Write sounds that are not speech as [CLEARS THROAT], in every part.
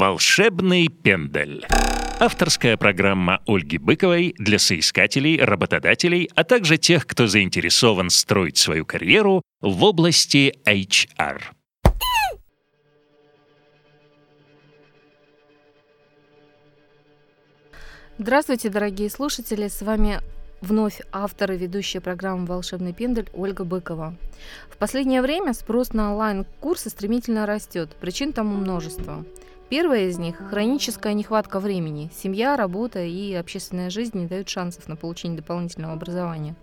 Волшебный пендель. Авторская программа Ольги Быковой для соискателей, работодателей, а также тех, кто заинтересован строить свою карьеру в области HR. Здравствуйте, дорогие слушатели! С вами вновь автор и ведущая программы «Волшебный пендель» Ольга Быкова. В последнее время спрос на онлайн-курсы стремительно растет. Причин тому множество. Первая из них – хроническая нехватка времени. Семья, работа и общественная жизнь не дают шансов на получение дополнительного образования.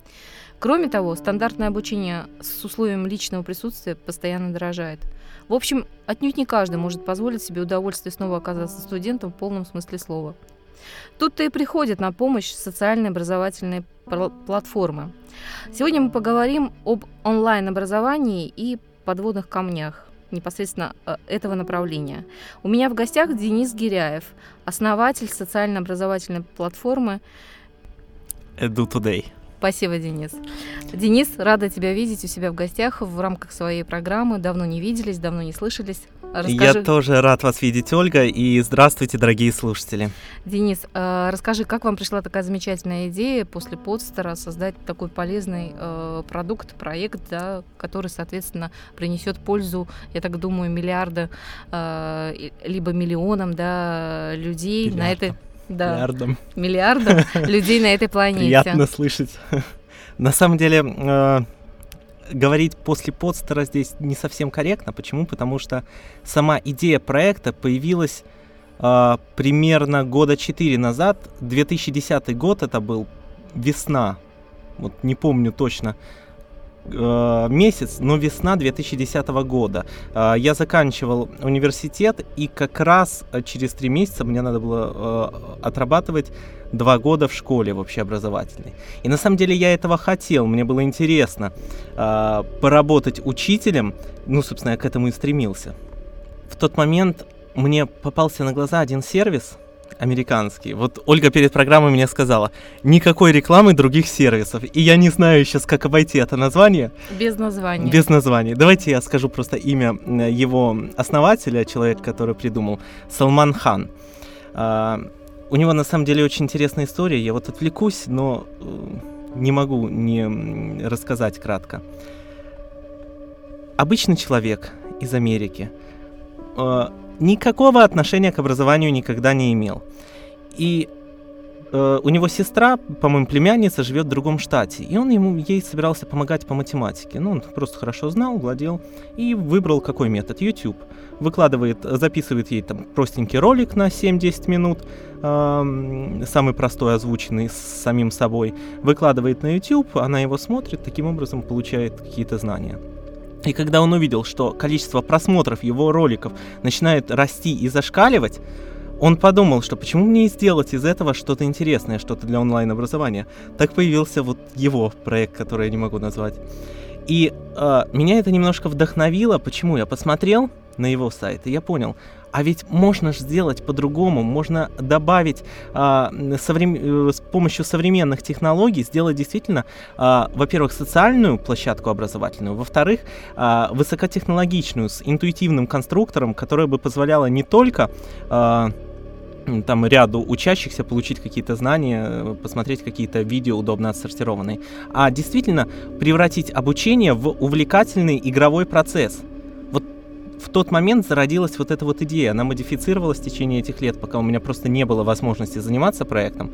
Кроме того, стандартное обучение с условием личного присутствия постоянно дорожает. В общем, отнюдь не каждый может позволить себе удовольствие снова оказаться студентом в полном смысле слова. Тут-то и приходят на помощь социальные образовательные платформы. Сегодня мы поговорим об онлайн-образовании и подводных камнях непосредственно э, этого направления. У меня в гостях Денис Гиряев, основатель социально-образовательной платформы Edu Today. Спасибо, Денис. Денис, рада тебя видеть у себя в гостях в рамках своей программы. Давно не виделись, давно не слышались. Расскажи... Я тоже рад вас видеть, Ольга, и здравствуйте, дорогие слушатели. Денис, э, расскажи, как вам пришла такая замечательная идея после подстера создать такой полезный э, продукт, проект, да, который, соответственно, принесет пользу, я так думаю, миллиарда э, либо миллионам да, людей Миллиардом. на этой да, миллиардом. Миллиардом людей на этой [LAUGHS] планете. Приятно слышать. На самом деле, говорить после подстера здесь не совсем корректно. Почему? Потому что сама идея проекта появилась э, примерно года 4 назад. 2010 год это был весна. Вот не помню точно э, месяц, но весна 2010 года. Э, я заканчивал университет, и как раз э, через три месяца мне надо было э, отрабатывать два года в школе в общеобразовательной. И на самом деле я этого хотел, мне было интересно э, поработать учителем, ну, собственно, я к этому и стремился. В тот момент мне попался на глаза один сервис, американский. Вот Ольга перед программой мне сказала, никакой рекламы других сервисов. И я не знаю сейчас, как обойти это название. Без названия. Без названия. Давайте я скажу просто имя его основателя, человек, который придумал, Салман Хан. А, у него на самом деле очень интересная история. Я вот отвлекусь, но э, не могу не рассказать кратко. Обычный человек из Америки э, никакого отношения к образованию никогда не имел. И э, у него сестра, по-моему, племянница живет в другом штате, и он ему ей собирался помогать по математике. Ну, он просто хорошо знал, владел, и выбрал какой метод? YouTube. Выкладывает, записывает ей там простенький ролик на 7-10 минут, э, самый простой, озвученный с самим собой, выкладывает на YouTube, она его смотрит, таким образом получает какие-то знания. И когда он увидел, что количество просмотров его роликов начинает расти и зашкаливать, он подумал, что почему мне не сделать из этого что-то интересное, что-то для онлайн-образования. Так появился вот его проект, который я не могу назвать. И э, меня это немножко вдохновило. Почему? Я посмотрел на его сайт, и я понял, а ведь можно же сделать по-другому, можно добавить а, соврем... Э, с помощью современных технологий, сделать действительно, а, во-первых, социальную площадку образовательную, во-вторых, а, высокотехнологичную, с интуитивным конструктором, которая бы позволяла не только а, там ряду учащихся получить какие-то знания, посмотреть какие-то видео удобно отсортированные, а действительно превратить обучение в увлекательный игровой процесс – в тот момент зародилась вот эта вот идея. Она модифицировалась в течение этих лет, пока у меня просто не было возможности заниматься проектом.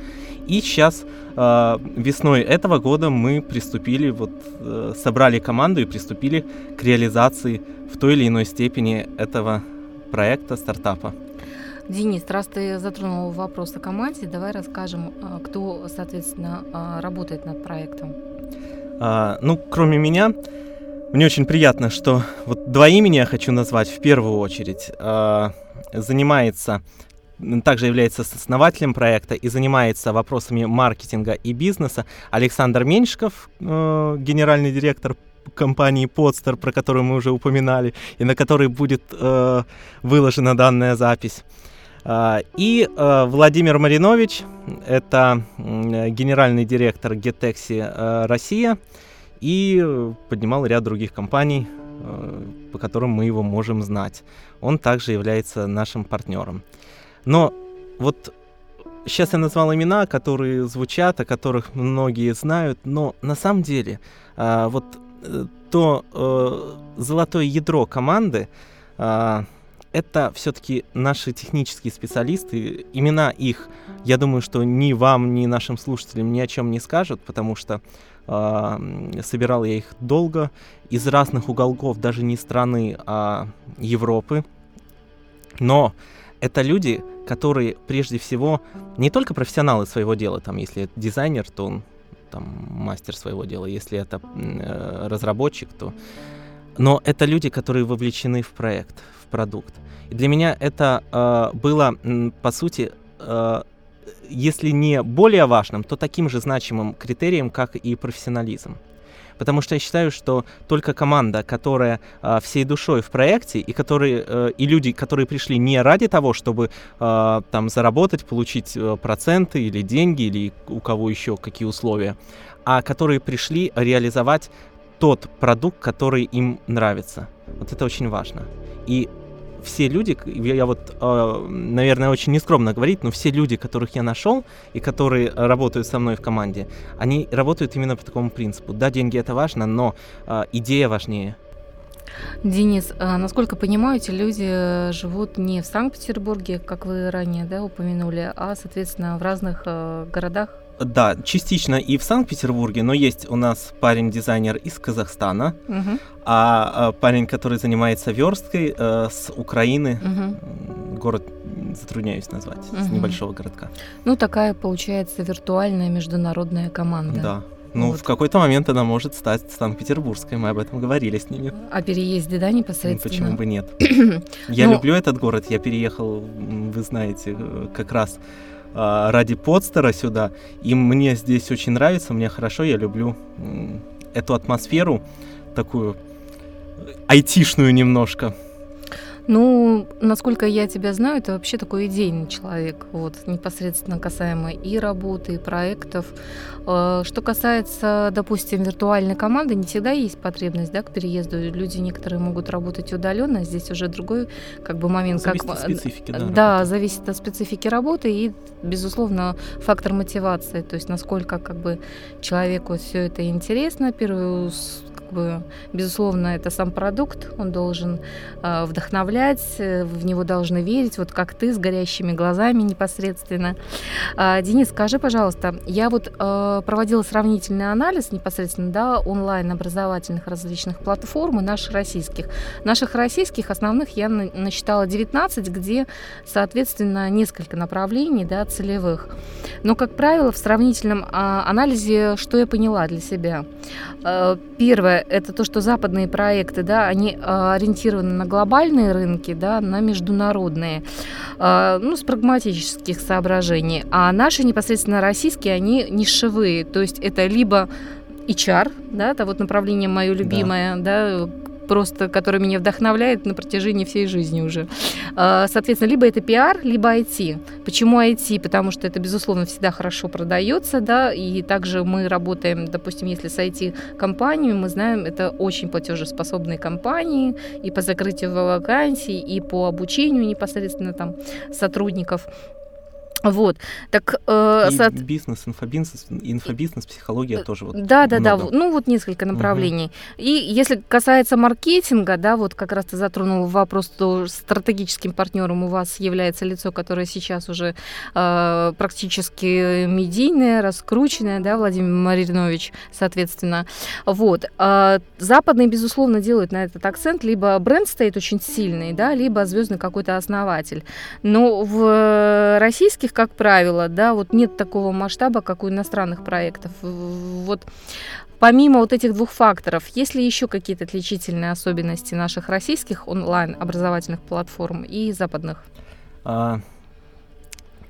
И сейчас, э, весной этого года, мы приступили, вот, э, собрали команду и приступили к реализации в той или иной степени этого проекта, стартапа. Денис, раз ты затронул вопрос о команде, давай расскажем, э, кто, соответственно, работает над проектом. А, ну, кроме меня, мне очень приятно, что вот два имени я хочу назвать в первую очередь. Э, занимается, также является основателем проекта и занимается вопросами маркетинга и бизнеса Александр Меньшиков, э, генеральный директор компании Podster, про которую мы уже упоминали, и на которой будет э, выложена данная запись. Э, и э, Владимир Маринович, это э, генеральный директор э, Россия и поднимал ряд других компаний, э, по которым мы его можем знать. Он также является нашим партнером. Но вот сейчас я назвал имена, которые звучат, о которых многие знают, но на самом деле а, вот э, то э, золотое ядро команды а, это все-таки наши технические специалисты. Имена их, я думаю, что ни вам, ни нашим слушателям ни о чем не скажут, потому что собирал я их долго из разных уголков, даже не страны, а Европы. Но это люди, которые прежде всего не только профессионалы своего дела, там, если это дизайнер, то он там мастер своего дела, если это э, разработчик, то... Но это люди, которые вовлечены в проект, в продукт. И для меня это э, было, по сути, э, если не более важным, то таким же значимым критерием, как и профессионализм потому что я считаю, что только команда, которая э, всей душой в проекте и которые э, и люди, которые пришли не ради того, чтобы э, там заработать, получить э, проценты или деньги или у кого еще какие условия, а которые пришли реализовать тот продукт, который им нравится. Вот это очень важно. И все люди, я вот, э, наверное, очень нескромно говорить, но все люди, которых я нашел и которые работают со мной в команде, они работают именно по такому принципу. Да, деньги это важно, но э, идея важнее. Денис, а, насколько понимаю, эти люди живут не в Санкт-Петербурге, как вы ранее да, упомянули, а, соответственно, в разных э, городах да, частично и в Санкт-Петербурге, но есть у нас парень-дизайнер из Казахстана, угу. а, парень, который занимается версткой э, с Украины, угу. город затрудняюсь назвать, угу. с небольшого городка. Ну, такая получается виртуальная международная команда. Да. Ну, вот. в какой-то момент она может стать Санкт-Петербургской, мы об этом говорили с ними. О переезде, да, непосредственно? Ну, почему бы нет? [CLEARS THROAT] Я ну люблю этот город, я переехал, вы знаете, э, как раз ради подстера сюда. И мне здесь очень нравится, мне хорошо, я люблю эту атмосферу такую айтишную немножко. Ну, насколько я тебя знаю, это вообще такой идейный человек, вот, непосредственно касаемо и работы, и проектов. Э, что касается, допустим, виртуальной команды, не всегда есть потребность, да, к переезду. Люди некоторые могут работать удаленно, здесь уже другой, как бы момент, зависит как от специфики, да, да, зависит от специфики работы и, безусловно, фактор мотивации, то есть насколько как бы человеку все это интересно, первую бы, безусловно, это сам продукт, он должен э, вдохновлять, э, в него должны верить, вот как ты с горящими глазами непосредственно. Э, Денис, скажи, пожалуйста, я вот э, проводила сравнительный анализ непосредственно, да, онлайн образовательных различных платформ и наших российских. Наших российских основных я насчитала 19, где, соответственно, несколько направлений, да, целевых. Но, как правило, в сравнительном э, анализе, что я поняла для себя? Э, первое это то, что западные проекты, да, они а, ориентированы на глобальные рынки, да, на международные, а, ну, с прагматических соображений. А наши непосредственно российские, они нишевые, то есть это либо HR, да, это вот направление мое любимое, да, да просто, который меня вдохновляет на протяжении всей жизни уже. А, соответственно, либо это пиар, либо IT. Почему IT? Потому что это, безусловно, всегда хорошо продается, да, и также мы работаем, допустим, если с IT-компанией, мы знаем, это очень платежеспособные компании и по закрытию вакансий, и по обучению непосредственно там сотрудников. Вот, так... Э, и сад... бизнес, инфобизнес, инфобизнес, психология э, тоже вот Да, да, много. да, ну вот несколько направлений. Угу. И если касается маркетинга, да, вот как раз ты затронул вопрос, то стратегическим партнером у вас является лицо, которое сейчас уже э, практически медийное, раскрученное, да, Владимир Маринович, соответственно. Вот. Э, западные, безусловно, делают на этот акцент, либо бренд стоит очень сильный, да, либо звездный какой-то основатель. Но в российских как правило, да, вот нет такого масштаба, как у иностранных проектов. Вот помимо вот этих двух факторов, есть ли еще какие-то отличительные особенности наших российских онлайн-образовательных платформ и западных? А,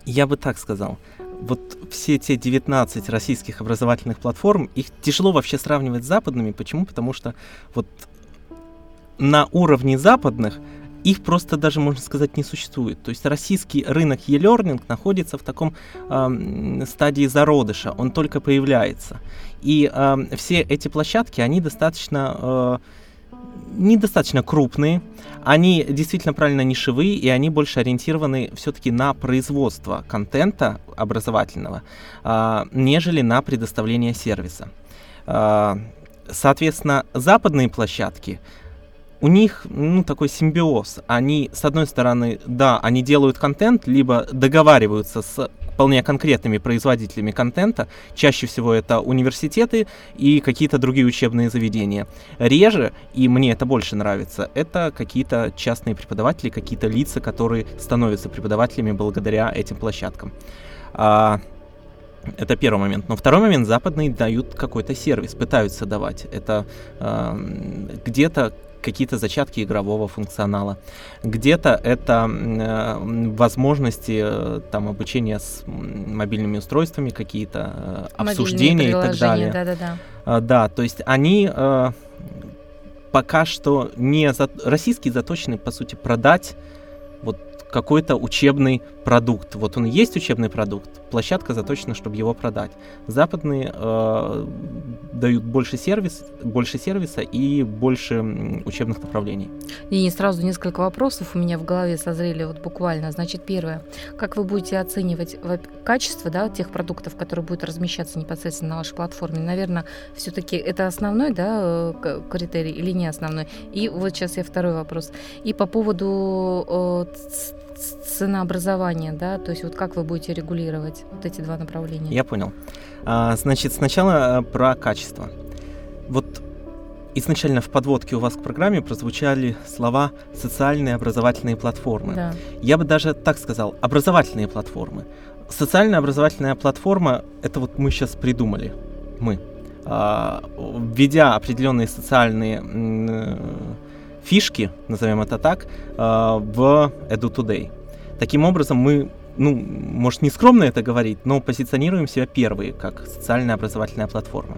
я бы так сказал. Вот все те 19 российских образовательных платформ, их тяжело вообще сравнивать с западными. Почему? Потому что вот на уровне западных их просто даже, можно сказать, не существует. То есть российский рынок e-learning находится в таком э, стадии зародыша, он только появляется. И э, все эти площадки, они достаточно... Э, недостаточно крупные, они действительно правильно нишевые, и они больше ориентированы все-таки на производство контента образовательного, а, нежели на предоставление сервиса. А, соответственно, западные площадки у них ну, такой симбиоз. Они, с одной стороны, да, они делают контент, либо договариваются с вполне конкретными производителями контента. Чаще всего это университеты и какие-то другие учебные заведения. Реже, и мне это больше нравится, это какие-то частные преподаватели, какие-то лица, которые становятся преподавателями благодаря этим площадкам. А, это первый момент. Но второй момент, западные дают какой-то сервис, пытаются давать. Это э, где-то какие-то зачатки игрового функционала. Где-то это э, возможности э, там обучения с мобильными устройствами, какие-то э, обсуждения и так далее. Да, да, да. Э, да, то есть они э, пока что не за... российские заточены по сути продать вот какой-то учебный продукт. Вот он есть учебный продукт, площадка заточена, чтобы его продать. Западные э, дают больше сервис, больше сервиса и больше учебных направлений. И сразу несколько вопросов у меня в голове созрели вот буквально. Значит, первое, как вы будете оценивать качество да, тех продуктов, которые будут размещаться непосредственно на вашей платформе? Наверное, все-таки это основной да, э, критерий или не основной? И вот сейчас я второй вопрос. И по поводу э, ценообразования, да, то есть вот как вы будете регулировать вот эти два направления? Я понял. А, значит, сначала э, про качество. Вот изначально в подводке у вас к программе прозвучали слова «социальные образовательные платформы». Да. Я бы даже так сказал, образовательные платформы. Социальная образовательная платформа — это вот мы сейчас придумали, мы. А, введя определенные социальные э, фишки, назовем это так, а, в EduToday. Таким образом, мы, ну, может, не скромно это говорить, но позиционируем себя первые, как социальная образовательная платформа.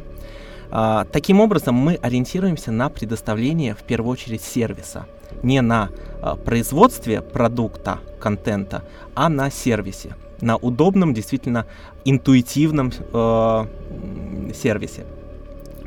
А, таким образом, мы ориентируемся на предоставление, в первую очередь, сервиса. Не на а, производстве продукта, контента, а на сервисе. На удобном, действительно интуитивном э, сервисе.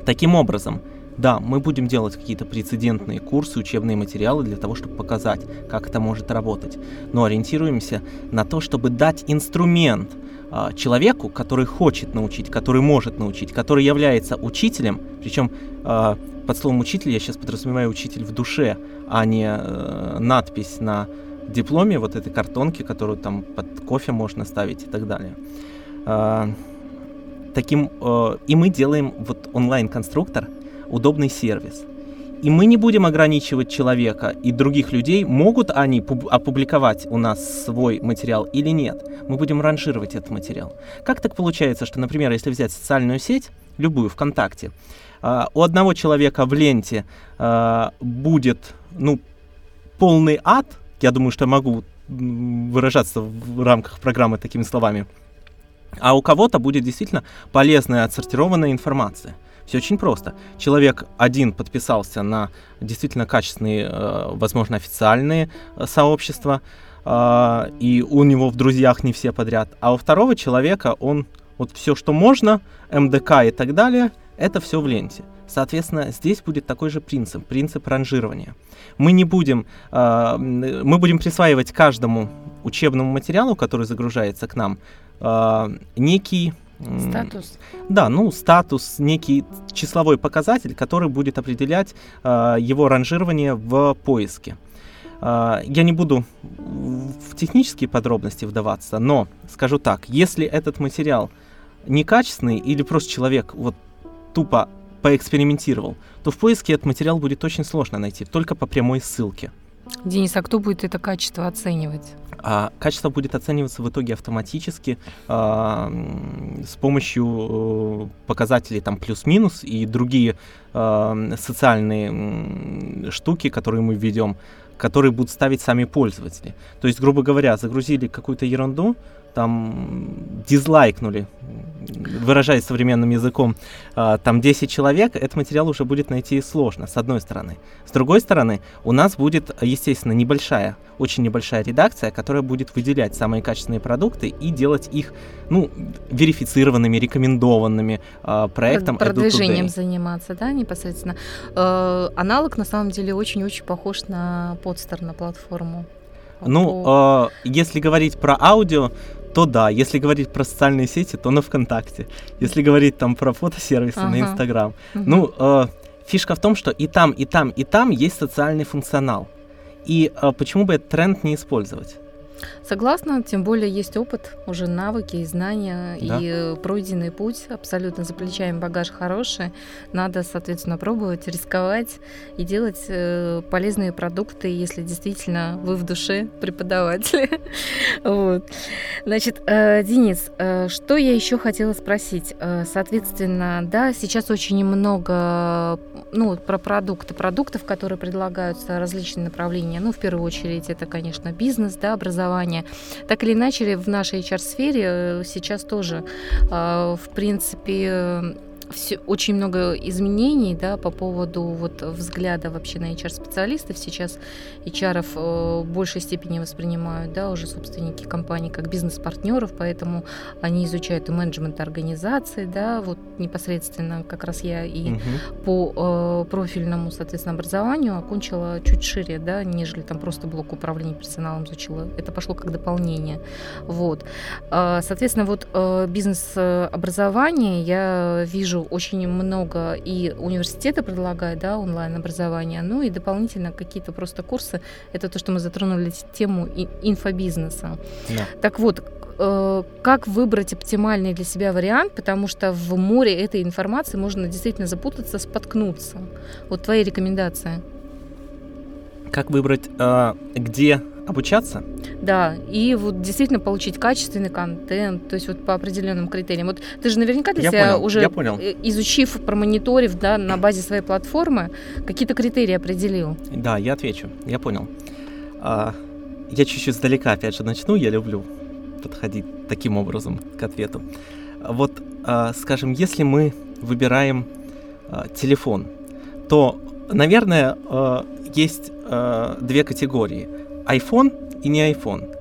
Таким образом, да, мы будем делать какие-то прецедентные курсы, учебные материалы для того, чтобы показать, как это может работать. Но ориентируемся на то, чтобы дать инструмент э, человеку, который хочет научить, который может научить, который является учителем, причем э, под словом учитель я сейчас подразумеваю учитель в душе, а не э, надпись на дипломе вот этой картонки, которую там под кофе можно ставить и так далее. Э, таким, э, и мы делаем вот онлайн-конструктор, удобный сервис. И мы не будем ограничивать человека и других людей, могут они опубликовать у нас свой материал или нет. Мы будем ранжировать этот материал. Как так получается, что, например, если взять социальную сеть, любую ВКонтакте, Uh, у одного человека в ленте uh, будет, ну, полный ад, я думаю, что я могу выражаться в рамках программы такими словами, а у кого-то будет действительно полезная отсортированная информация. Все очень просто. Человек один подписался на действительно качественные, э, возможно, официальные э, сообщества, э, и у него в друзьях не все подряд. А у второго человека он вот все, что можно, МДК и так далее, это все в ленте. Соответственно, здесь будет такой же принцип, принцип ранжирования. Мы не будем, мы будем присваивать каждому учебному материалу, который загружается к нам, некий Статус? Да, ну, статус, некий числовой показатель, который будет определять э, его ранжирование в поиске. Э, я не буду в технические подробности вдаваться, но скажу так, если этот материал некачественный или просто человек вот тупо поэкспериментировал, то в поиске этот материал будет очень сложно найти, только по прямой ссылке. Денис, а кто будет это качество оценивать? А качество будет оцениваться в итоге автоматически а, с помощью э, показателей там плюс-минус и другие а, социальные штуки, которые мы введем, которые будут ставить сами пользователи. То есть, грубо говоря, загрузили какую-то ерунду, там дизлайкнули выражаясь современным языком, а, там 10 человек, этот материал уже будет найти сложно, с одной стороны. С другой стороны, у нас будет, естественно, небольшая, очень небольшая редакция, которая будет выделять самые качественные продукты и делать их, ну, верифицированными, рекомендованными э, проектом. Продвижением заниматься, да, непосредственно. Э, аналог, на самом деле, очень-очень похож на подстер, на платформу. Ну, э, если говорить про аудио, то да. Если говорить про социальные сети, то на ВКонтакте. Если говорить там про фотосервисы, ага. на Инстаграм. Угу. Ну, э, фишка в том, что и там, и там, и там есть социальный функционал. И э, почему бы этот тренд не использовать? Согласна, тем более есть опыт, уже навыки и знания, да. и пройденный путь, абсолютно за плечами багаж хороший. Надо, соответственно, пробовать, рисковать и делать э, полезные продукты, если действительно вы в душе преподаватели. [LAUGHS] вот. Значит, э, Денис, э, что я еще хотела спросить? Э, соответственно, да, сейчас очень много ну, про продукты, продуктов, которые предлагаются, различные направления. Ну, в первую очередь, это, конечно, бизнес, да, образование. Так или иначе, в нашей HR-сфере э, сейчас тоже, э, в принципе, все, очень много изменений да, по поводу вот, взгляда вообще на HR-специалистов. Сейчас HR э, в большей степени воспринимают да, уже собственники компаний как бизнес-партнеров, поэтому они изучают и менеджмент организации, да, вот непосредственно как раз я и угу. по э, профильному, соответственно, образованию окончила чуть шире, да, нежели там просто блок управления персоналом изучила. Это пошло как дополнение. Вот. Э, соответственно, вот э, бизнес-образование я вижу вижу очень много и университеты предлагают, да, онлайн-образование, ну и дополнительно какие-то просто курсы. Это то, что мы затронули тему инфобизнеса. Да. Так вот, э, как выбрать оптимальный для себя вариант, потому что в море этой информации можно действительно запутаться, споткнуться. Вот твои рекомендации. Как выбрать, э, где обучаться? Да, и вот действительно получить качественный контент, то есть вот по определенным критериям. Вот ты же наверняка для я себя понял, уже я понял. изучив, промониторив, да, на базе своей платформы, какие-то критерии определил. Да, я отвечу, я понял. А, я чуть-чуть сдалека опять же начну, я люблю подходить таким образом к ответу. Вот, а, скажем, если мы выбираем а, телефон, то, наверное, а, есть а, две категории – iPhone и не iPhone.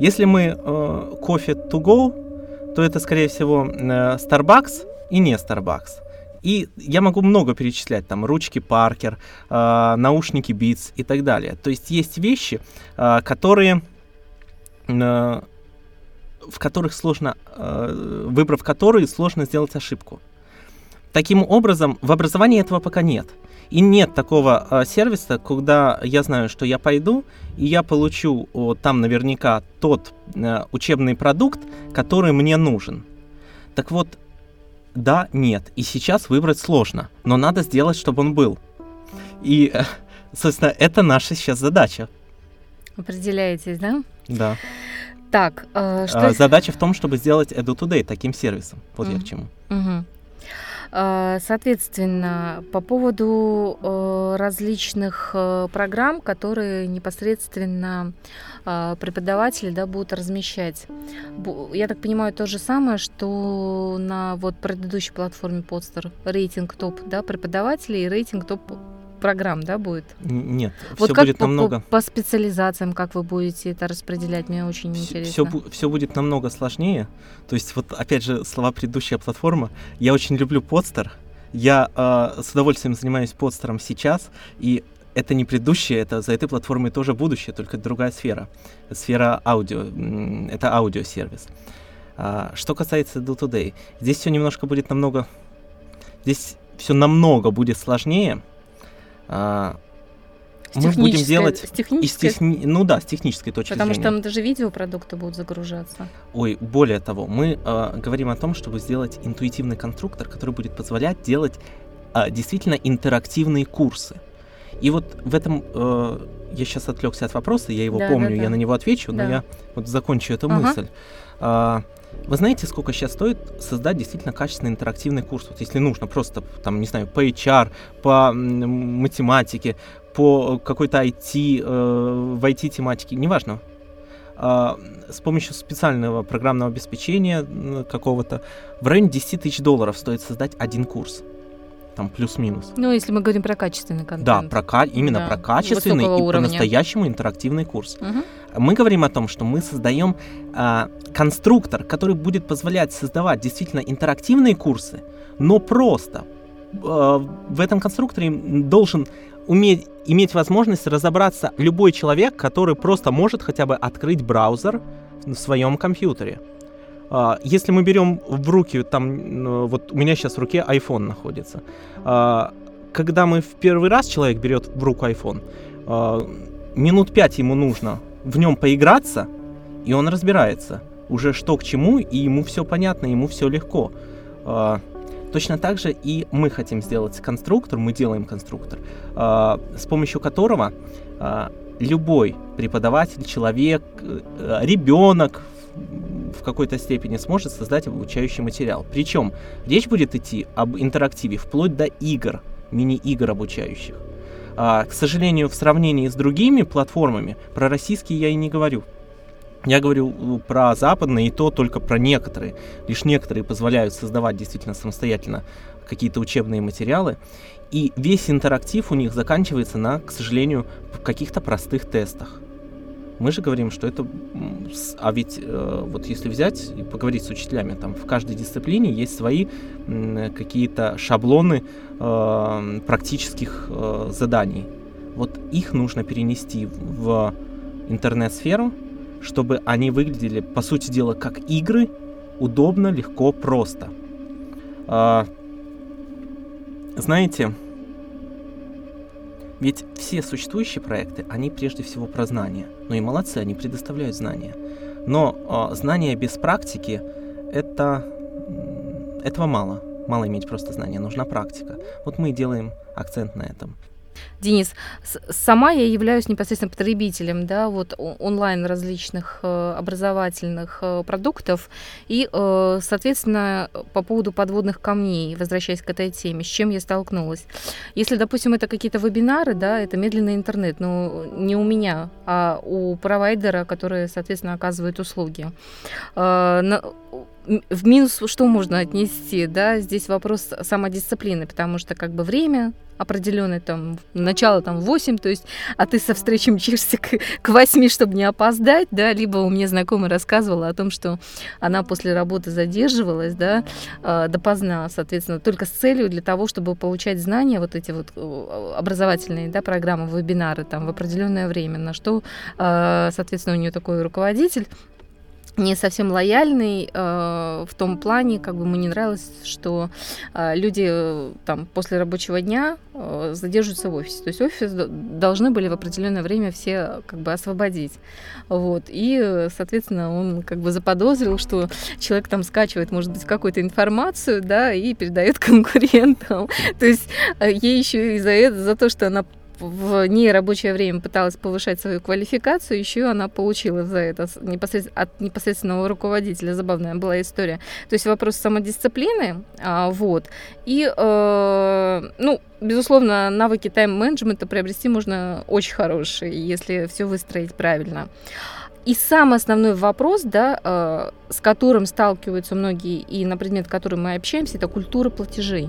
Если мы э, кофе to go, то это, скорее всего, э, Starbucks и не Starbucks. И я могу много перечислять, там, ручки Паркер, э, наушники Beats и так далее. То есть есть вещи, э, которые, э, в которых сложно, э, выбрав которые, сложно сделать ошибку. Таким образом, в образовании этого пока нет. И нет такого э, сервиса, когда я знаю, что я пойду, и я получу о, там наверняка тот э, учебный продукт, который мне нужен. Так вот, да, нет. И сейчас выбрать сложно, но надо сделать, чтобы он был. И, э, собственно, это наша сейчас задача. Определяетесь, да? Да. Так, э, что... А, задача в том, чтобы сделать EduToday таким сервисом. Вот mm. я к чему. Mm-hmm. А, соответственно, по поводу э, различных э, программ, которые непосредственно преподаватели да, будут размещать. Я так понимаю, то же самое, что на вот предыдущей платформе Podster рейтинг топ да, преподавателей и рейтинг топ программ, да, будет? Нет, вот все будет по, намного... По, по специализациям, как вы будете это распределять, мне очень все, интересно. Все, все будет намного сложнее. То есть вот опять же слова предыдущая платформа. Я очень люблю подстер. Я э, с удовольствием занимаюсь подстером сейчас, и это не предыдущее, это за этой платформой тоже будущее, только другая сфера. Сфера аудио, это аудиосервис. А, что касается Do Today, здесь все немножко будет намного... Здесь все намного будет сложнее, мы будем делать с технической... техни... ну да, с технической точки Потому зрения. что там даже видеопродукты будут загружаться. Ой, более того, мы э, говорим о том, чтобы сделать интуитивный конструктор, который будет позволять делать э, действительно интерактивные курсы. И вот в этом э, я сейчас отвлекся от вопроса, я его да, помню, да, да. я на него отвечу, да. но я вот закончу эту ага. мысль. А, вы знаете, сколько сейчас стоит создать действительно качественный интерактивный курс? Вот если нужно просто, там, не знаю, по HR, по математике, по какой-то IT, э, в IT-тематике, неважно. э, с помощью специального программного обеспечения какого-то в районе 10 тысяч долларов стоит создать один курс. Там плюс-минус. Ну, если мы говорим про качественный контент. Да, про, ка- именно Да, про качественный высокого и уровня. по-настоящему интерактивный курс. Мгм. Мы говорим о том, что мы создаем а, конструктор, который будет позволять создавать действительно интерактивные курсы, но просто. А, в этом конструкторе должен уметь, иметь возможность разобраться любой человек, который просто может хотя бы открыть браузер в своем компьютере. А, Если мы берем в руки, там, вот у меня сейчас в руке iPhone находится. А, Когда мы в первый раз человек берет в руку iPhone, а, минут пять ему нужно в нем поиграться, и он разбирается уже что к чему, и ему все понятно, ему все легко. Точно так же и мы хотим сделать конструктор, мы делаем конструктор, с помощью которого любой преподаватель, человек, ребенок в какой-то степени сможет создать обучающий материал. Причем речь будет идти об интерактиве вплоть до игр, мини-игр обучающих. А, к сожалению, в сравнении с другими платформами, про российские я и не говорю. Я говорю про западные, и то только про некоторые. Лишь некоторые позволяют создавать действительно самостоятельно какие-то учебные материалы. И весь интерактив у них заканчивается на, к сожалению, каких-то простых тестах. Мы же говорим, что это... А ведь э, вот если взять и поговорить с учителями, там в каждой дисциплине есть свои какие-то шаблоны э, практических э, заданий. Вот их нужно перенести в интернет-сферу, чтобы они выглядели, по сути дела, как игры, удобно, легко, просто. А, знаете, ведь все существующие проекты, они прежде всего про знания. Ну и молодцы, они предоставляют знания. Но а, знания без практики это этого мало. Мало иметь просто знания, нужна практика. Вот мы и делаем акцент на этом. Денис, сама я являюсь непосредственно потребителем, да, вот онлайн различных э, образовательных э, продуктов и, э, соответственно, по поводу подводных камней, возвращаясь к этой теме, с чем я столкнулась. Если, допустим, это какие-то вебинары, да, это медленный интернет, но не у меня, а у провайдера, который, соответственно, оказывает услуги. В минус что можно отнести, да, здесь вопрос самодисциплины, потому что как бы время определенное, там, начало там в 8, то есть, а ты со встречи мчишься к, к 8, чтобы не опоздать, да, либо у меня знакомая рассказывала о том, что она после работы задерживалась, да, э, допоздна, соответственно, только с целью для того, чтобы получать знания, вот эти вот образовательные, да, программы, вебинары там в определенное время, на что, э, соответственно, у нее такой руководитель, не совсем лояльный э, в том плане, как бы ему не нравилось, что э, люди э, там после рабочего дня э, задерживаются в офисе. То есть офис должны были в определенное время все как бы освободить. Вот. И, э, соответственно, он как бы заподозрил, что человек там скачивает, может быть, какую-то информацию, да, и передает [LAUGHS] конкурентам. То есть э, ей еще и за это, за то, что она в нерабочее время пыталась повышать свою квалификацию, еще она получила за это непосредственно, от непосредственного руководителя. Забавная была история. То есть вопрос самодисциплины, а, вот. И, э, ну, безусловно, навыки тайм-менеджмента приобрести можно очень хорошие, если все выстроить правильно. И самый основной вопрос, да, э, с которым сталкиваются многие и на предмет которым мы общаемся, это культура платежей.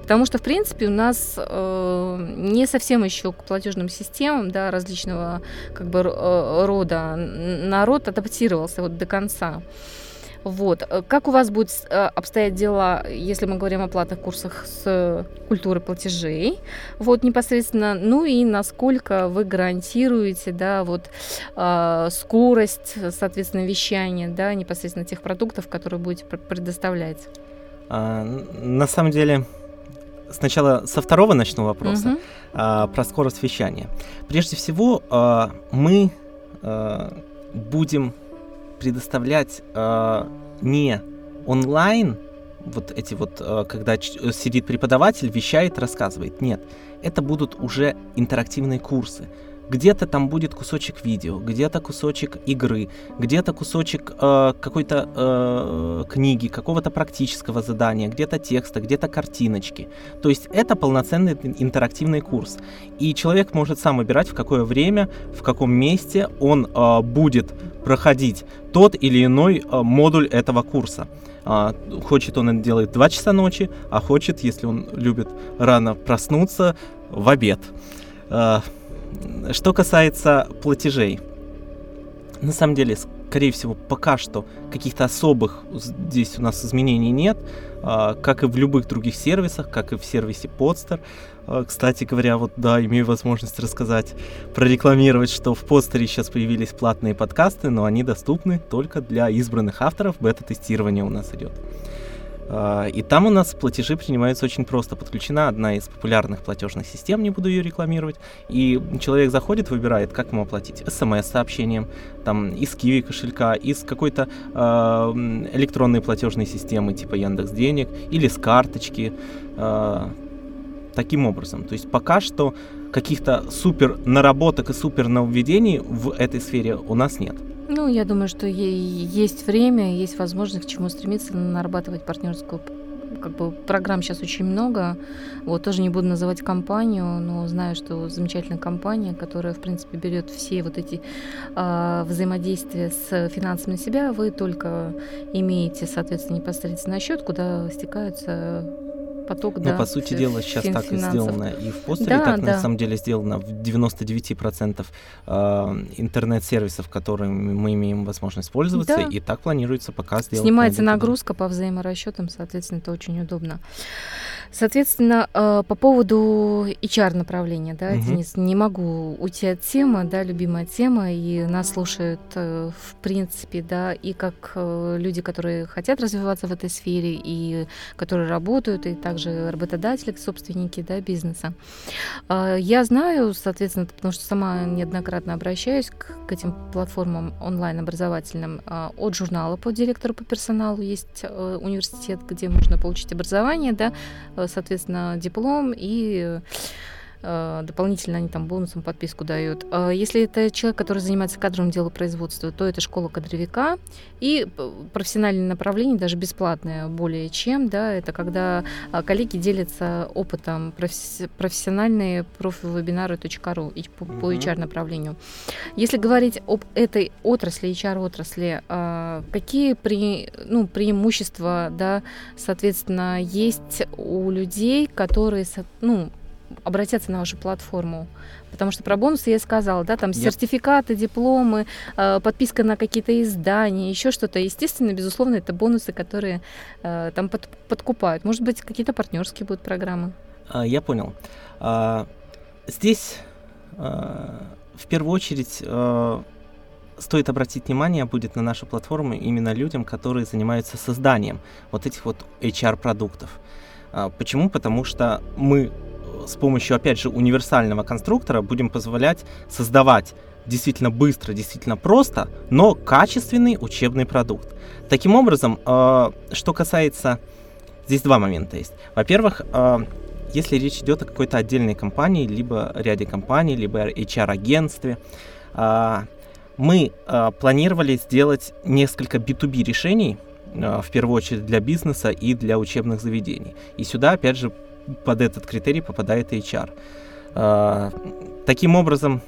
Потому что, в принципе, у нас э, не совсем еще к платежным системам да, различного как бы, э, рода народ адаптировался вот до конца. Вот. Как у вас будет с- э, обстоять дела, если мы говорим о платных курсах с культуры платежей? Вот непосредственно, ну и насколько вы гарантируете, да, вот э, скорость, соответственно, вещания, да, непосредственно тех продуктов, которые будете пр- предоставлять? А, на самом деле, сначала со второго начну вопроса. Мгм. а, про скорость вещания. Прежде всего, а, мы а, будем предоставлять а, не онлайн, вот эти вот, а, когда ч- сидит преподаватель, вещает, рассказывает. Нет, это будут уже интерактивные курсы. Где-то там будет кусочек видео, где-то кусочек игры, где-то кусочек э, какой-то э, книги, какого-то практического задания, где-то текста, где-то картиночки. То есть это полноценный интерактивный курс. И человек может сам выбирать, в какое время, в каком месте он э, будет проходить тот или иной э, модуль этого курса. А, хочет он это делать 2 часа ночи, а хочет, если он любит рано проснуться, в обед. А, что касается платежей, на самом деле, скорее всего, пока что каких-то особых здесь у нас изменений нет, а, как и в любых других сервисах, как и в сервисе Podster. А, кстати говоря, вот да, имею возможность рассказать, прорекламировать, что в постере сейчас появились платные подкасты, но они доступны только для избранных авторов. Бета-тестирование у нас идет. А, и там у нас платежи принимаются очень просто. Подключена одна из популярных платежных систем, не буду ее рекламировать. И человек заходит, выбирает, как ему оплатить. СМС-сообщением, там, из Киви кошелька, из какой-то э, электронной платежной системы, типа Яндекс Денег, или с карточки. Э, таким образом. То есть пока что каких-то супер наработок и супер нововведений в этой сфере у нас нет. Ну, я думаю, что есть время, есть возможность к чему стремиться, нарабатывать партнерскую как бы программ сейчас очень много. Вот тоже не буду называть компанию, но знаю, что замечательная компания, которая, в принципе, берет все вот эти э, взаимодействия с финансами на себя. Вы только имеете, соответственно, непосредственно счет, куда стекаются поток, ну, да. по сути дела, сейчас фин- так и сделано. И в постере да, так да. на самом деле сделано в 99% э, интернет-сервисов, которыми мы имеем возможность пользоваться, да. и так планируется пока сделать. Снимается нагрузка по взаиморасчетам, соответственно, это очень удобно. Соответственно, э, по поводу HR направления, да, угу. Денис, не могу уйти от темы, да, любимая тема, и нас слушают, э, в принципе, да, и как э, люди, которые хотят развиваться в этой сфере, и которые работают, и также работодатели, собственники, да, бизнеса. Я знаю, соответственно, потому что сама неоднократно обращаюсь к, к этим платформам онлайн-образовательным от журнала по директору по персоналу, есть университет, где можно получить образование, да, соответственно, диплом и дополнительно они там бонусом подписку дают. А если это человек, который занимается кадровым делопроизводством, то это школа кадровика и профессиональное направление, даже бесплатное более чем, да, это когда коллеги делятся опытом профессиональные профивебинары.ру и по, по HR направлению. Если говорить об этой отрасли, HR-отрасли, какие пре, ну, преимущества, да, соответственно, есть у людей, которые, ну, обратятся на вашу платформу? Потому что про бонусы я сказала, да, там Нет. сертификаты, дипломы, э, подписка на какие-то издания, еще что-то. Естественно, безусловно, это бонусы, которые э, там под, подкупают. Может быть, какие-то партнерские будут программы? А, я понял. А, здесь а, в первую очередь стоит обратить внимание будет на нашу платформу именно людям, которые занимаются созданием вот этих вот HR-продуктов. А, почему? Потому что мы с помощью, опять же, универсального конструктора будем позволять создавать действительно быстро, действительно просто, но качественный учебный продукт. Таким образом, э, что касается... Здесь два момента есть. Во-первых, э, если речь идет о какой-то отдельной компании, либо ряде компаний, либо HR-агентстве, э, мы э, планировали сделать несколько B2B решений, э, в первую очередь для бизнеса и для учебных заведений. И сюда, опять же, под этот критерий попадает HR. А, таким образом,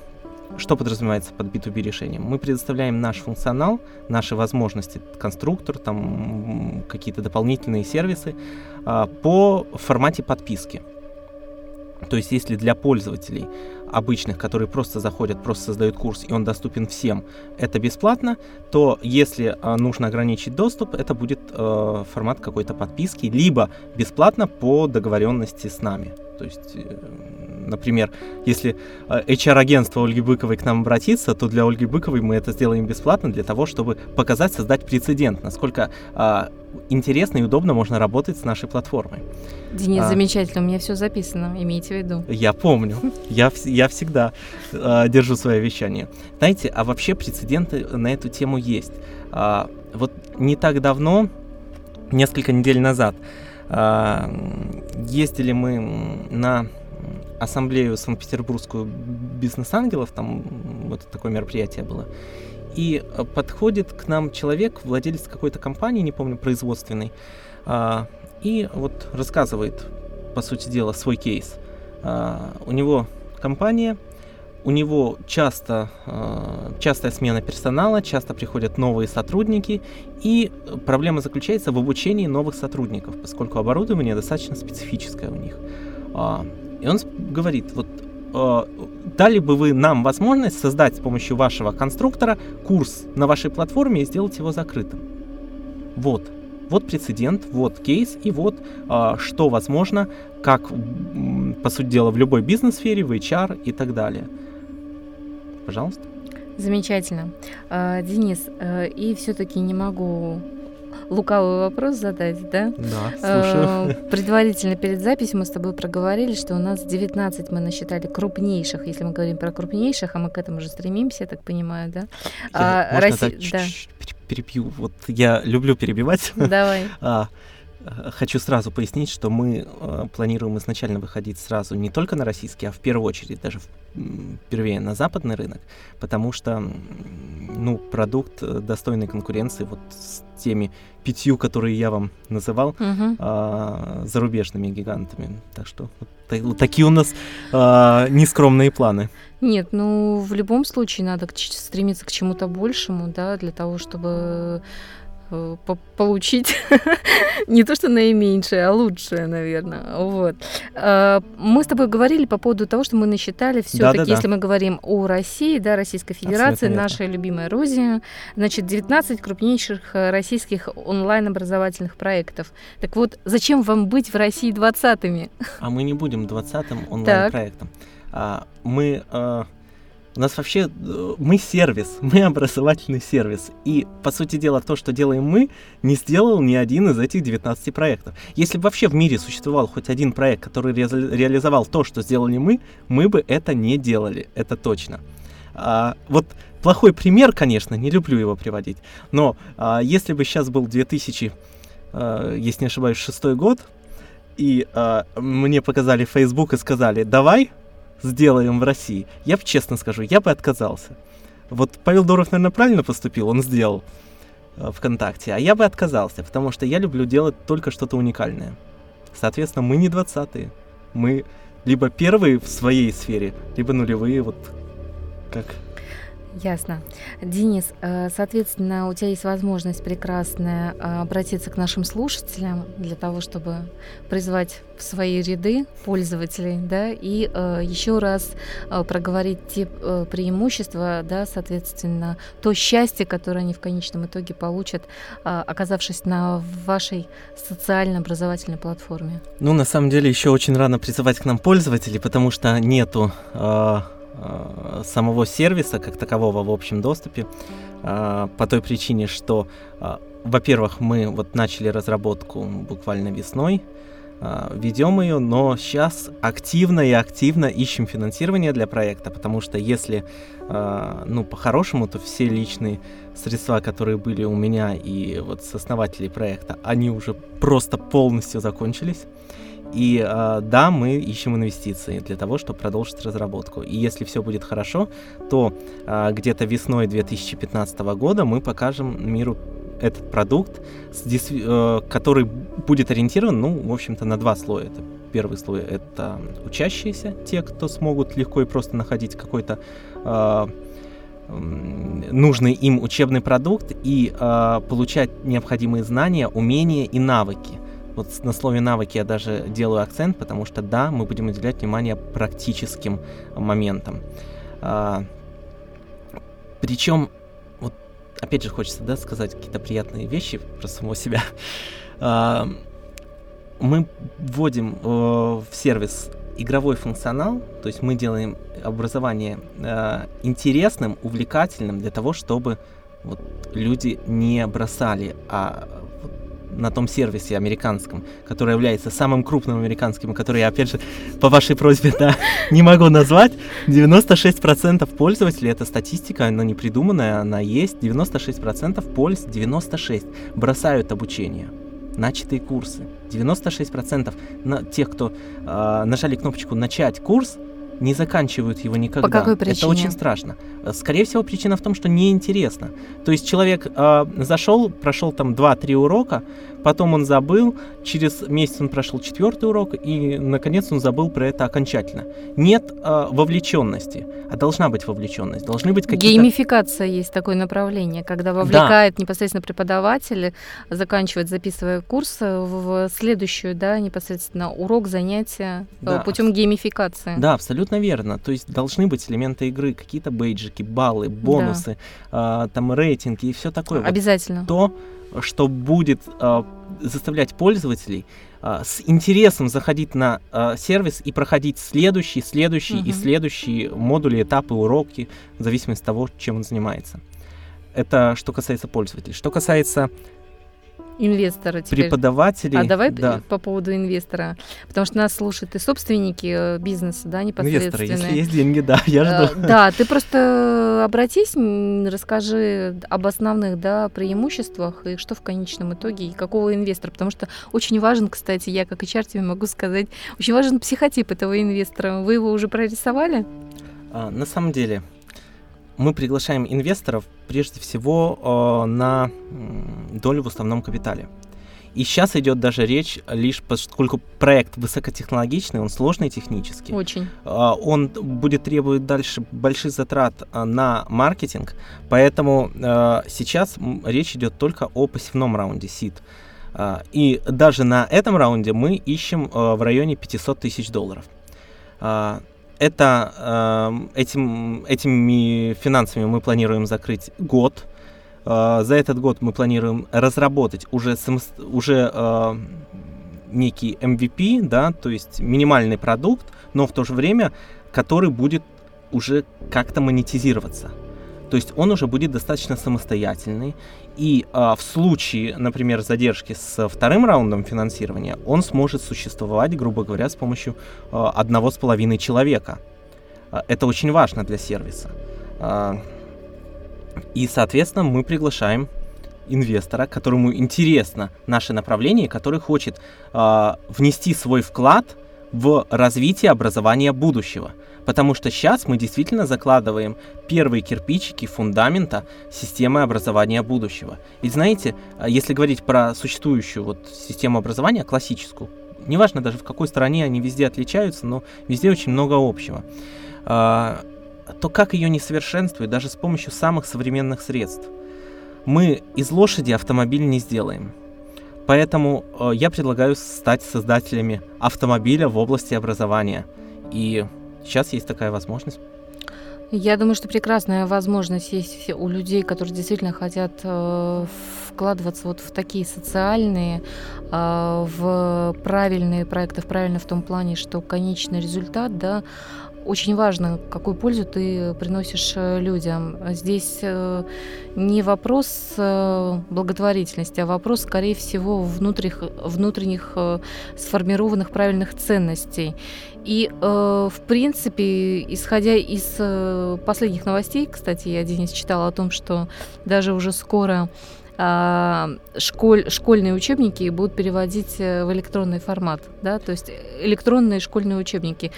что подразумевается под B2B решением? Мы предоставляем наш функционал, наши возможности, конструктор, там какие-то дополнительные сервисы а, по формате подписки. То есть, если для пользователей обычных, которые просто заходят, просто создают курс, и он доступен всем, это бесплатно, то если э, нужно ограничить доступ, это будет э, формат какой-то подписки, либо бесплатно по договоренности с нами. То есть, э, например, если э, HR-агентство Ольги Быковой к нам обратится, то для Ольги Быковой мы это сделаем бесплатно для того, чтобы показать, создать прецедент, насколько э, интересно и удобно можно работать с нашей платформой. Денис, а, замечательно, у меня все записано, имейте в виду. Я помню, я, я всегда э, держу свое вещание. Знаете, а вообще прецеденты на эту тему есть. А, вот не так давно, несколько недель назад, а, ездили мы на ассамблею Санкт-Петербургскую бизнес-ангелов, там вот такое мероприятие было. И э, подходит к нам человек, владелец какой-то компании, не помню, производственной, а, и вот рассказывает, по сути дела, свой кейс. А, у него компания, у него часто, э, частая смена персонала, часто приходят новые сотрудники, и проблема заключается в обучении новых сотрудников, поскольку оборудование достаточно специфическое у них. И он говорит, вот э, дали бы вы нам возможность создать с помощью вашего конструктора курс на вашей платформе и сделать его закрытым. Вот. Вот прецедент, вот кейс, и вот э, что возможно, как, по сути дела, в любой бизнес-сфере, в HR и так далее. Пожалуйста. Замечательно. А, Денис, э, и все-таки не могу лукавый вопрос задать, да? Да, слушаю. Э, предварительно перед записью мы с тобой проговорили, что у нас 19 мы насчитали крупнейших, если мы говорим про крупнейших, а мы к этому же стремимся, я так понимаю, да? Я, а, можно Россия, так, да. перебью? Вот я люблю перебивать. Давай. [LAUGHS] а, Хочу сразу пояснить, что мы э, планируем изначально выходить сразу не только на российский, а в первую очередь даже впервые на западный рынок, потому что ну, продукт э, достойной конкуренции вот с теми пятью, которые я вам называл, uh-huh. э, зарубежными гигантами. Так что вот, такие у нас э, нескромные планы. Нет, ну в любом случае надо стремиться к чему-то большему, да, для того, чтобы получить [LAUGHS] не то что наименьшее, а лучшее, наверное. Вот. Э, мы с тобой говорили по поводу того, что мы насчитали все-таки, да, да, если да. мы говорим о России, да, Российской Федерации, наша любимая Грузия, значит, 19 крупнейших э, российских онлайн-образовательных проектов. Так вот, зачем вам быть в России 20-ми? А мы не будем 20-м онлайн-проектом. А, мы у нас вообще э, мы сервис, [LAUGHS] мы образовательный сервис. И, по сути дела, то, что делаем мы, не сделал ни один из этих 19 проектов. Если бы вообще в мире существовал хоть один проект, который ре реализовал то, что сделали мы, мы бы это не делали, это точно. А, вот плохой пример, конечно, не люблю его приводить, но а, если бы сейчас был 2000, а, если не ошибаюсь, шестой год, и а, мне показали Facebook и сказали, давай, сделаем в России, я бы честно скажу, я бы отказался. Вот Павел Дуров, наверное, правильно поступил, он сделал э, ВКонтакте, а я бы отказался, потому что я люблю делать только что-то уникальное. Соответственно, мы не двадцатые, мы либо первые в своей сфере, либо нулевые, вот как Ясно. Денис, э, соответственно, у тебя есть возможность прекрасная э, обратиться к нашим слушателям для того, чтобы призвать в свои ряды пользователей, да, и э, еще раз проговорить те преимущества, да, соответственно, то счастье, которое они в конечном итоге получат, оказавшись на вашей социально-образовательной платформе. Ну, на самом деле, еще очень рано призывать к нам пользователей, потому что нету самого сервиса как такового в общем доступе э, по той причине, что, э, во-первых, мы вот начали разработку буквально весной, ведем ее, но сейчас активно и активно ищем финансирование для проекта, потому что если, ну, по-хорошему, то все личные средства, которые были у меня и вот с основателей проекта, они уже просто полностью закончились. И э, да, мы ищем инвестиции для того, чтобы продолжить разработку. И если все будет хорошо, то э, где-то весной 2015 года мы покажем миру этот продукт, э, который будет ориентирован, ну, в общем-то, на два слоя. Это первый слой — это учащиеся, те, кто смогут легко и просто находить какой-то э, нужный им учебный продукт и э, получать необходимые знания, умения и навыки. Вот на слове навыки я даже делаю акцент, потому что да, мы будем уделять внимание практическим моментам. А, причем, вот опять же хочется да, сказать какие-то приятные вещи про самого себя. А, мы вводим э, в сервис игровой функционал, то есть мы делаем образование э, интересным, увлекательным для того, чтобы вот, люди не бросали, а на том сервисе американском, который является самым крупным американским, который я, опять же, по вашей просьбе, да, не могу назвать, 96% пользователей, это статистика, она не придуманная, она есть, 96% польз, 96 бросают обучение. начатые курсы. 96% на тех, кто э, нажали кнопочку «Начать курс», не заканчивают его никогда. По какой причине? Это очень страшно. Скорее всего, причина в том, что неинтересно. То есть человек э, зашел, прошел там 2-3 урока, потом он забыл, через месяц он прошел четвертый урок, и наконец он забыл про это окончательно. Нет э, вовлеченности, а должна быть вовлеченность. Должны быть какие-то... Геймификация есть такое направление, когда вовлекает да. непосредственно преподаватель, заканчивает, записывая курс в следующую, да, непосредственно урок, занятия э, да. путем геймификации. Да, абсолютно верно. То есть должны быть элементы игры, какие-то бейджики, баллы, бонусы, да. э, там рейтинги и все такое. Обязательно. Вот то, что будет э, заставлять пользователей э, с интересом заходить на э, сервис и проходить следующий, следующий угу. и следующие модули, этапы, уроки, в зависимости от того, чем он занимается. Это что касается пользователей. Что касается инвестора теперь. Преподавателей. А давай да. по поводу инвестора. Потому что нас слушают и собственники э, бизнеса, да, непосредственно. Инвесторы, если есть деньги, да, я э, жду. Да, ты просто обратись, расскажи об основных, да, преимуществах и что в конечном итоге, и какого инвестора. Потому что очень важен, кстати, я как HR тебе могу сказать, очень важен психотип этого инвестора. Вы его уже прорисовали? А, на самом деле, мы приглашаем инвесторов прежде всего э, на долю в основном капитале. И сейчас идет даже речь лишь поскольку проект высокотехнологичный, он сложный технически. Очень. Э, он будет требовать дальше больших затрат э, на маркетинг, поэтому сейчас речь идет только о пассивном раунде SID. И даже на этом раунде мы ищем в районе 500 тысяч долларов. Это э, этим, этими финансами мы планируем закрыть год. Э, за этот год мы планируем разработать уже, уже э, некий MVP, да, то есть минимальный продукт, но в то же время, который будет уже как-то монетизироваться. То есть он уже будет достаточно самостоятельный, и а, в случае, например, задержки с вторым раундом финансирования, он сможет существовать, грубо говоря, с помощью а, одного с половиной человека. А, это очень важно для сервиса. А, и, соответственно, мы приглашаем инвестора, которому интересно наше направление, который хочет а, внести свой вклад в развитие образования будущего – Потому что сейчас мы действительно закладываем первые кирпичики фундамента системы образования будущего. Ведь знаете, а, если говорить про существующую вот систему образования, классическую, неважно даже в какой стране они везде отличаются, но везде очень много общего, а, то как ее не совершенствовать даже с помощью самых современных средств? Мы из лошади автомобиль не сделаем. Поэтому э, я предлагаю стать создателями автомобиля в области образования. И Сейчас есть такая возможность. Я думаю, что прекрасная возможность есть у людей, которые действительно хотят э, вкладываться вот в такие социальные, э, в правильные проекты, в правильно в том плане, что конечный результат, да, очень важно, какую пользу ты приносишь э, людям. Здесь э, не вопрос э, благотворительности, а вопрос, скорее всего, внутренних, внутренних сформированных правильных ценностей. И, в принципе, исходя из последних новостей, кстати, я, Денис, читала о том, что даже уже скоро а, школь, школьные учебники будут переводить в электронный формат, да, то есть электронные школьные учебники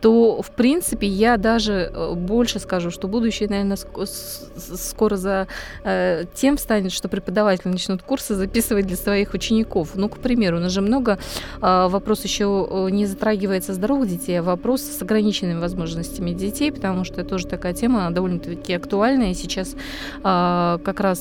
то, в принципе, я даже э, больше скажу, что будущее, наверное, скоро за э, тем станет, что преподаватели начнут курсы записывать для своих учеников. Ну, к примеру, у нас же много э, вопрос еще э, не затрагивается здоровых детей, а вопрос с ограниченными возможностями детей, потому что это тоже такая тема довольно-таки актуальная. Сейчас э, как раз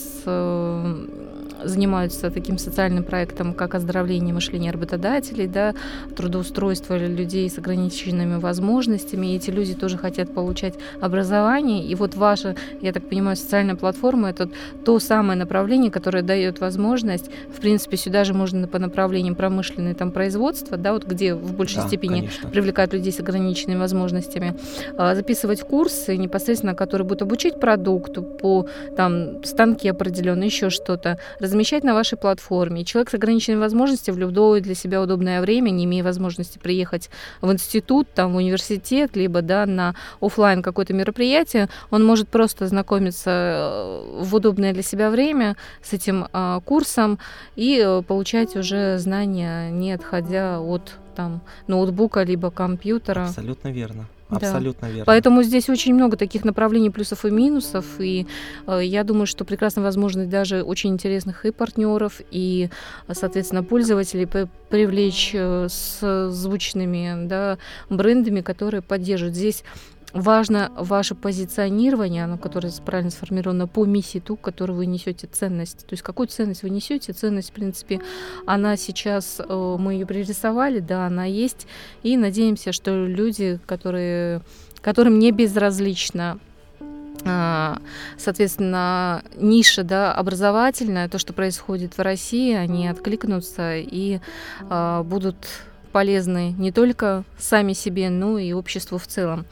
занимаются таким социальным проектом, как оздоровление мышления работодателей, да, трудоустройство людей с ограниченными возможностями. И эти люди тоже хотят получать образование. И вот ваша, я так понимаю, социальная платформа это то самое направление, которое дает возможность, в принципе, сюда же можно по направлениям промышленное там производство, да, вот где в большей да, степени конечно. привлекают людей с ограниченными возможностями, а, записывать курсы непосредственно, которые будут обучить продукту по там станке определенно, еще что-то, размещать на вашей платформе. Человек с ограниченными возможностями в любое для себя удобное время, не имея возможности приехать в институт, там, в университет, либо да, на офлайн какое-то мероприятие, он может просто знакомиться э, в удобное для себя время с этим а, курсом и э, получать уже знания, не отходя от там ноутбука либо компьютера. Абсолютно верно. Абсолютно да. верно. Поэтому здесь очень много таких направлений плюсов и минусов, и э, я думаю, что прекрасная возможность даже очень интересных и партнеров, и, соответственно, пользователей привлечь э, с звучными да, брендами, которые поддерживают. Здесь важно ваше позиционирование, оно, которое правильно сформировано по миссии, ту, которую вы несете ценность. То есть какую ценность вы несете? Ценность, в принципе, она сейчас, э, мы ее пририсовали, да, она есть, и надеемся, что люди, которые, которым не безразлично а, соответственно, ниша да, образовательная, то, что происходит в России, они откликнутся и э, будут полезны не только сами себе, но и обществу в целом.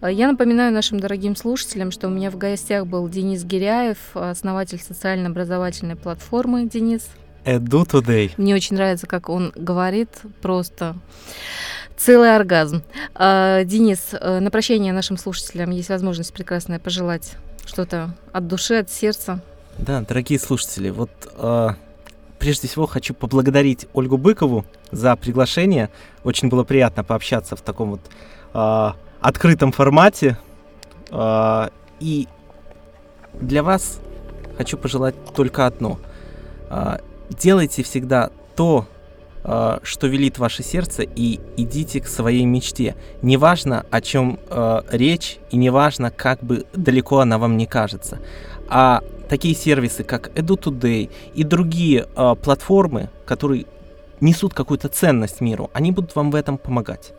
Э, я напоминаю нашим дорогим слушателям, что у меня в гостях был Денис Гиряев, основатель социально-образовательной платформы. Денис. Edu Today. Мне очень нравится, как он говорит, просто целый оргазм. Э, Денис, э, на прощание нашим слушателям есть возможность прекрасная пожелать что-то от души, от сердца. Да, дорогие слушатели, вот прежде всего хочу поблагодарить Ольгу Быкову за приглашение. Очень было приятно пообщаться в таком вот э, открытом формате. Э, и для вас хочу пожелать только одно. Э, делайте всегда то, э, что велит ваше сердце, и идите к своей мечте. Неважно, о чем э, речь, и неважно, как бы далеко она вам не кажется. А такие сервисы, как EduToday и другие э, платформы, которые несут какую-то ценность миру, они будут вам в этом помогать.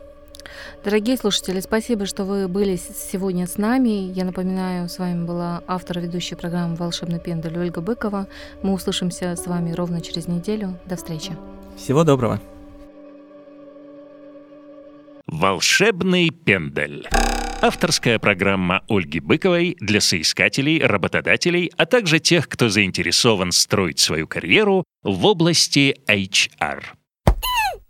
Дорогие слушатели, спасибо, что вы были сегодня с нами. Я напоминаю, с вами была автор ведущей программы «Волшебный пендель» Ольга Быкова. Мы услышимся с вами ровно через неделю. До встречи. Всего доброго. «Волшебный пендель». Авторская программа Ольги Быковой для соискателей, работодателей, а также тех, кто заинтересован строить свою карьеру в области HR.